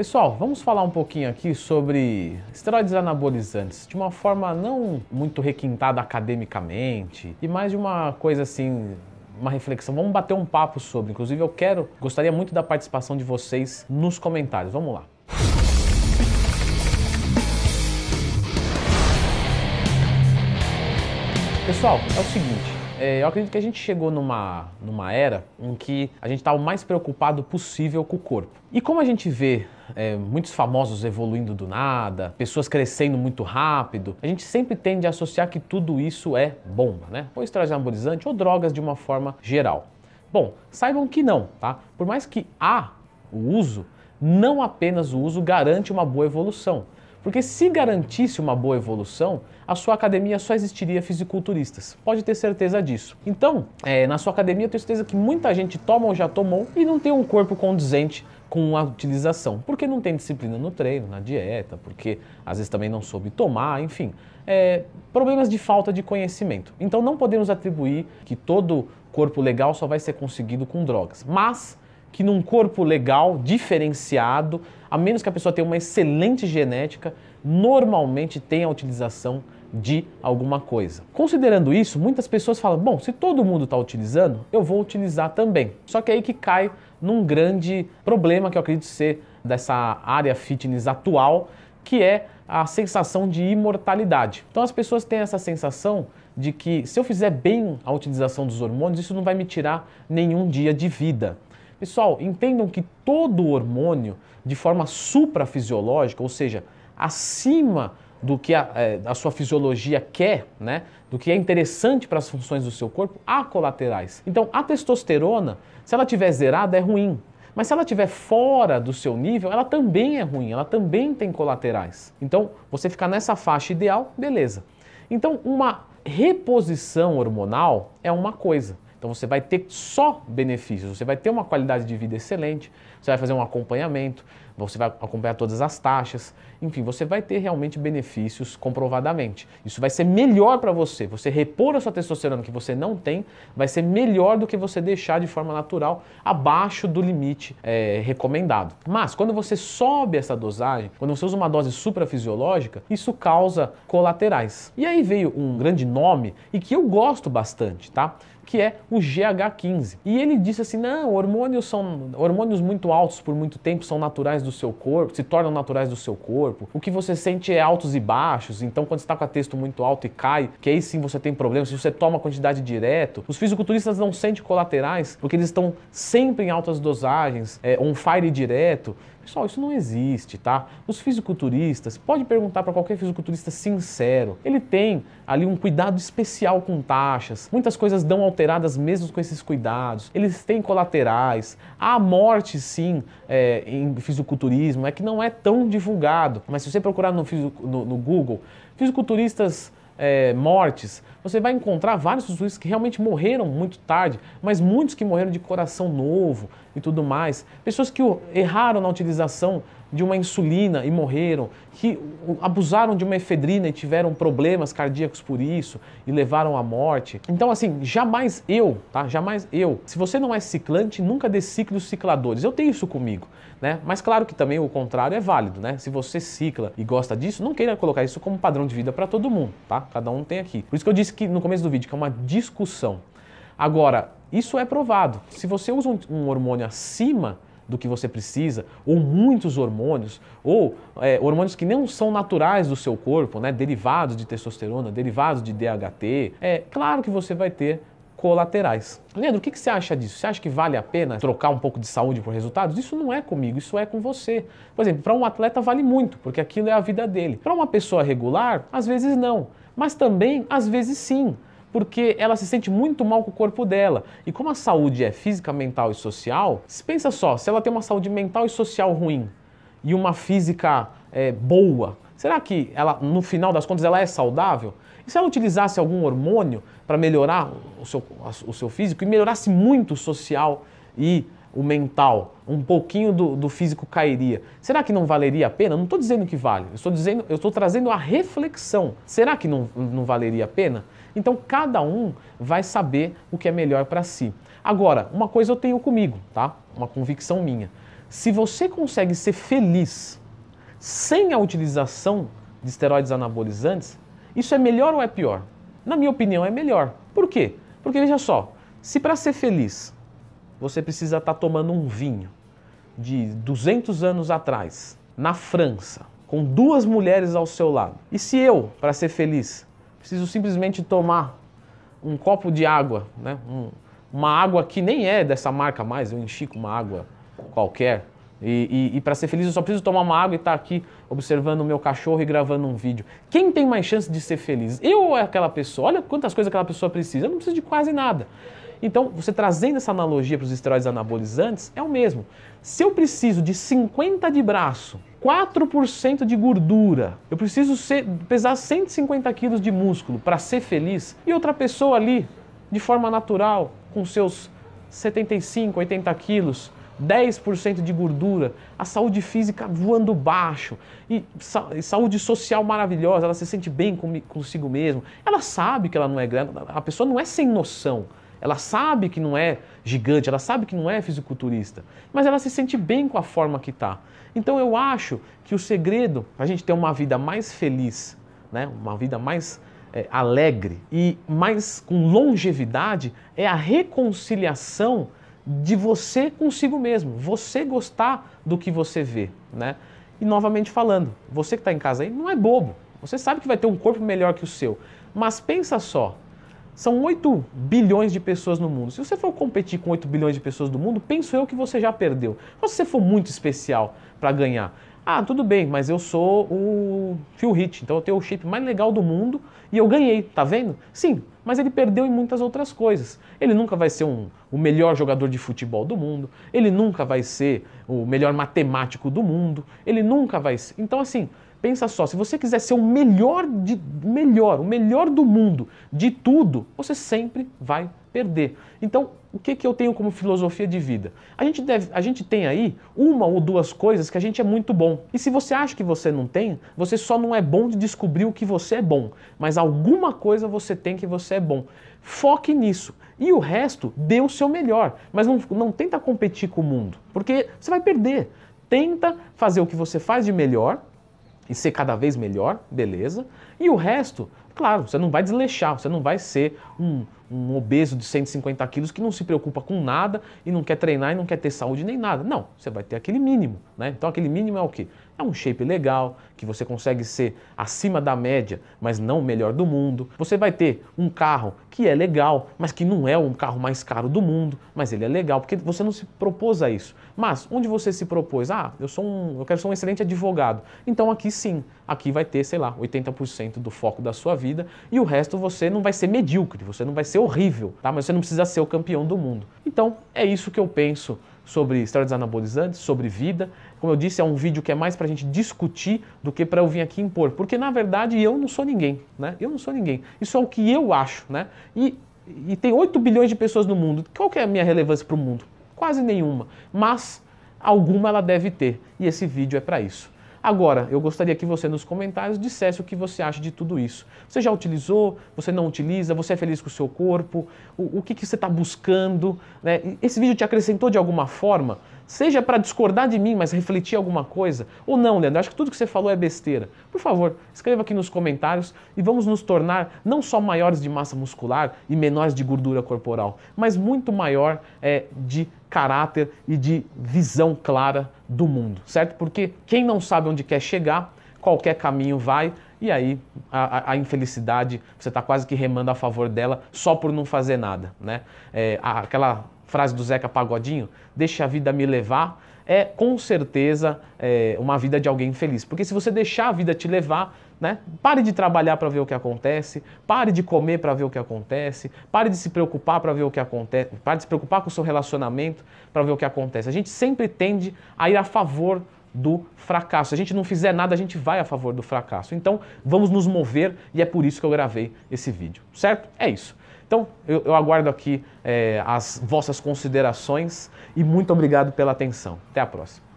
Pessoal, vamos falar um pouquinho aqui sobre esteroides anabolizantes de uma forma não muito requintada academicamente e mais de uma coisa assim uma reflexão, vamos bater um papo sobre. Inclusive, eu quero, gostaria muito da participação de vocês nos comentários. Vamos lá. Pessoal, é o seguinte, é, eu acredito que a gente chegou numa, numa era em que a gente está o mais preocupado possível com o corpo. E como a gente vê é, muitos famosos evoluindo do nada, pessoas crescendo muito rápido, a gente sempre tende a associar que tudo isso é bomba, né? Ou esteroide anabolizante ou drogas de uma forma geral. Bom, saibam que não, tá? Por mais que há o uso, não apenas o uso garante uma boa evolução. Porque se garantisse uma boa evolução, a sua academia só existiria fisiculturistas. Pode ter certeza disso. Então, é, na sua academia, eu tenho certeza que muita gente toma ou já tomou e não tem um corpo condizente com a utilização. Porque não tem disciplina no treino, na dieta, porque às vezes também não soube tomar, enfim. É, problemas de falta de conhecimento. Então não podemos atribuir que todo corpo legal só vai ser conseguido com drogas. Mas que num corpo legal, diferenciado, a menos que a pessoa tenha uma excelente genética, normalmente tem a utilização de alguma coisa. Considerando isso, muitas pessoas falam: bom, se todo mundo está utilizando, eu vou utilizar também. Só que é aí que cai num grande problema que eu acredito ser dessa área fitness atual, que é a sensação de imortalidade. Então as pessoas têm essa sensação de que se eu fizer bem a utilização dos hormônios, isso não vai me tirar nenhum dia de vida. Pessoal, entendam que todo hormônio, de forma suprafisiológica, ou seja, acima do que a, é, a, sua fisiologia quer, né? Do que é interessante para as funções do seu corpo, há colaterais. Então, a testosterona, se ela tiver zerada, é ruim. Mas se ela estiver fora do seu nível, ela também é ruim, ela também tem colaterais. Então, você ficar nessa faixa ideal, beleza. Então, uma reposição hormonal é uma coisa. Então você vai ter só benefícios, você vai ter uma qualidade de vida excelente, você vai fazer um acompanhamento, você vai acompanhar todas as taxas, enfim, você vai ter realmente benefícios comprovadamente. Isso vai ser melhor para você. Você repor a sua testosterona que você não tem, vai ser melhor do que você deixar de forma natural abaixo do limite é, recomendado. Mas quando você sobe essa dosagem, quando você usa uma dose suprafisiológica, isso causa colaterais. E aí veio um grande nome e que eu gosto bastante, tá? que é o GH15. E ele disse assim: não, hormônios são hormônios muito altos por muito tempo são naturais do seu corpo, se tornam naturais do seu corpo. O que você sente é altos e baixos, então quando está com a texto muito alto e cai, que aí sim você tem problemas, se você toma a quantidade direto. Os fisiculturistas não sentem colaterais, porque eles estão sempre em altas dosagens, é, on fire direto. Pessoal, isso não existe, tá? Os fisiculturistas, pode perguntar para qualquer fisiculturista sincero, ele tem ali um cuidado especial com taxas. Muitas coisas dão alteradas mesmo com esses cuidados. Eles têm colaterais. Há morte, sim, é, em fisiculturismo, é que não é tão divulgado. Mas se você procurar no, no, no Google, fisiculturistas é, mortes, você vai encontrar vários fisiculturistas que realmente morreram muito tarde, mas muitos que morreram de coração novo e tudo mais. Pessoas que erraram na utilização de uma insulina e morreram, que abusaram de uma efedrina e tiveram problemas cardíacos por isso e levaram à morte. Então, assim, jamais eu, tá? Jamais eu. Se você não é ciclante, nunca dê ciclos cicladores. Eu tenho isso comigo né? Mas claro que também o contrário é válido, né? Se você cicla e gosta disso, não queira colocar isso como padrão de vida para todo mundo, tá? Cada um tem aqui. Por isso que eu disse que no começo do vídeo que é uma discussão. Agora, isso é provado. Se você usa um hormônio acima do que você precisa, ou muitos hormônios, ou é, hormônios que não são naturais do seu corpo, né, derivados de testosterona, derivados de DHT, é claro que você vai ter colaterais. Leandro, o que, que você acha disso? Você acha que vale a pena trocar um pouco de saúde por resultados? Isso não é comigo, isso é com você. Por exemplo, para um atleta vale muito, porque aquilo é a vida dele. Para uma pessoa regular, às vezes não. Mas também, às vezes sim porque ela se sente muito mal com o corpo dela. E como a saúde é física, mental e social, pensa só, se ela tem uma saúde mental e social ruim e uma física é, boa, será que ela, no final das contas, ela é saudável? E se ela utilizasse algum hormônio para melhorar o seu, o seu físico e melhorasse muito o social e o mental, um pouquinho do, do físico cairia. Será que não valeria a pena? Não estou dizendo que vale, eu estou dizendo, eu estou trazendo a reflexão. Será que não, não valeria a pena? Então cada um vai saber o que é melhor para si. Agora, uma coisa eu tenho comigo, tá? Uma convicção minha. Se você consegue ser feliz sem a utilização de esteroides anabolizantes, isso é melhor ou é pior? Na minha opinião, é melhor. Por quê? Porque veja só, se para ser feliz você precisa estar tá tomando um vinho de 200 anos atrás, na França, com duas mulheres ao seu lado, e se eu, para ser feliz, preciso simplesmente tomar um copo de água, né? Um, uma água que nem é dessa marca mais, eu enchi com uma água qualquer. E, e, e para ser feliz eu só preciso tomar uma água e estar tá aqui observando o meu cachorro e gravando um vídeo. Quem tem mais chance de ser feliz? Eu ou aquela pessoa? Olha quantas coisas aquela pessoa precisa. Eu não preciso de quase nada. Então, você trazendo essa analogia para os esteroides anabolizantes, é o mesmo. Se eu preciso de 50 de braço, 4% de gordura, eu preciso ser, pesar 150 quilos de músculo para ser feliz, e outra pessoa ali, de forma natural, com seus 75, 80 quilos, 10% de gordura, a saúde física voando baixo e saúde social maravilhosa, ela se sente bem consigo mesmo. Ela sabe que ela não é grande, a pessoa não é sem noção. Ela sabe que não é gigante, ela sabe que não é fisiculturista, mas ela se sente bem com a forma que está. Então eu acho que o segredo para a gente ter uma vida mais feliz, né, uma vida mais é, alegre e mais com longevidade é a reconciliação de você consigo mesmo, você gostar do que você vê, né? E novamente falando, você que está em casa aí não é bobo, você sabe que vai ter um corpo melhor que o seu, mas pensa só, são 8 bilhões de pessoas no mundo. Se você for competir com 8 bilhões de pessoas do mundo, penso eu que você já perdeu. Mas se você for muito especial para ganhar, ah, tudo bem, mas eu sou o Phil Heath, então eu tenho o shape mais legal do mundo e eu ganhei, tá vendo? Sim, mas ele perdeu em muitas outras coisas. Ele nunca vai ser um, o melhor jogador de futebol do mundo, ele nunca vai ser o melhor matemático do mundo, ele nunca vai ser. Então, assim, pensa só, se você quiser ser o melhor de melhor, o melhor do mundo de tudo, você sempre vai perder. Então, o que, que eu tenho como filosofia de vida? A gente, deve, a gente tem aí uma ou duas coisas que a gente é muito bom. E se você acha que você não tem, você só não é bom de descobrir o que você é bom. Mas alguma coisa você tem que você é bom. Foque nisso. E o resto, dê o seu melhor. Mas não, não tenta competir com o mundo, porque você vai perder. Tenta fazer o que você faz de melhor e ser cada vez melhor, beleza. E o resto, claro, você não vai desleixar, você não vai ser um, um obeso de 150 quilos que não se preocupa com nada e não quer treinar e não quer ter saúde nem nada. Não, você vai ter aquele mínimo, né? Então aquele mínimo é o quê? É um shape legal, que você consegue ser acima da média, mas não o melhor do mundo. Você vai ter um carro que é legal, mas que não é o carro mais caro do mundo, mas ele é legal, porque você não se propôs a isso. Mas onde você se propôs? Ah, eu sou um, eu quero ser um excelente advogado. Então aqui sim, aqui vai ter, sei lá, 80% do foco da sua vida e o resto você não vai ser medíocre, você não vai ser horrível, tá? Mas você não precisa ser o campeão do mundo. Então, é isso que eu penso sobre esteroides anabolizantes, sobre vida. Como eu disse, é um vídeo que é mais para a gente discutir do que para eu vir aqui impor. Porque, na verdade, eu não sou ninguém, né? Eu não sou ninguém. Isso é o que eu acho, né? E, e tem 8 bilhões de pessoas no mundo. Qual que é a minha relevância para o mundo? Quase nenhuma. Mas alguma ela deve ter. E esse vídeo é para isso. Agora, eu gostaria que você nos comentários dissesse o que você acha de tudo isso. Você já utilizou? Você não utiliza? Você é feliz com o seu corpo? O, o que, que você está buscando? Né? Esse vídeo te acrescentou de alguma forma? Seja para discordar de mim, mas refletir alguma coisa? Ou não, Leandro? Acho que tudo que você falou é besteira. Por favor, escreva aqui nos comentários e vamos nos tornar não só maiores de massa muscular e menores de gordura corporal, mas muito maior é, de caráter e de visão clara do mundo, certo? Porque quem não sabe onde quer chegar, qualquer caminho vai e aí a, a infelicidade você está quase que remando a favor dela só por não fazer nada, né? É, aquela frase do Zeca Pagodinho, deixa a vida me levar, é com certeza é, uma vida de alguém feliz. Porque se você deixar a vida te levar, né, pare de trabalhar para ver o que acontece, pare de comer para ver o que acontece, pare de se preocupar para ver o que acontece, pare de se preocupar com o seu relacionamento para ver o que acontece. A gente sempre tende a ir a favor do fracasso. Se a gente não fizer nada, a gente vai a favor do fracasso. Então, vamos nos mover e é por isso que eu gravei esse vídeo, certo? É isso. Então, eu, eu aguardo aqui é, as vossas considerações e muito obrigado pela atenção. Até a próxima.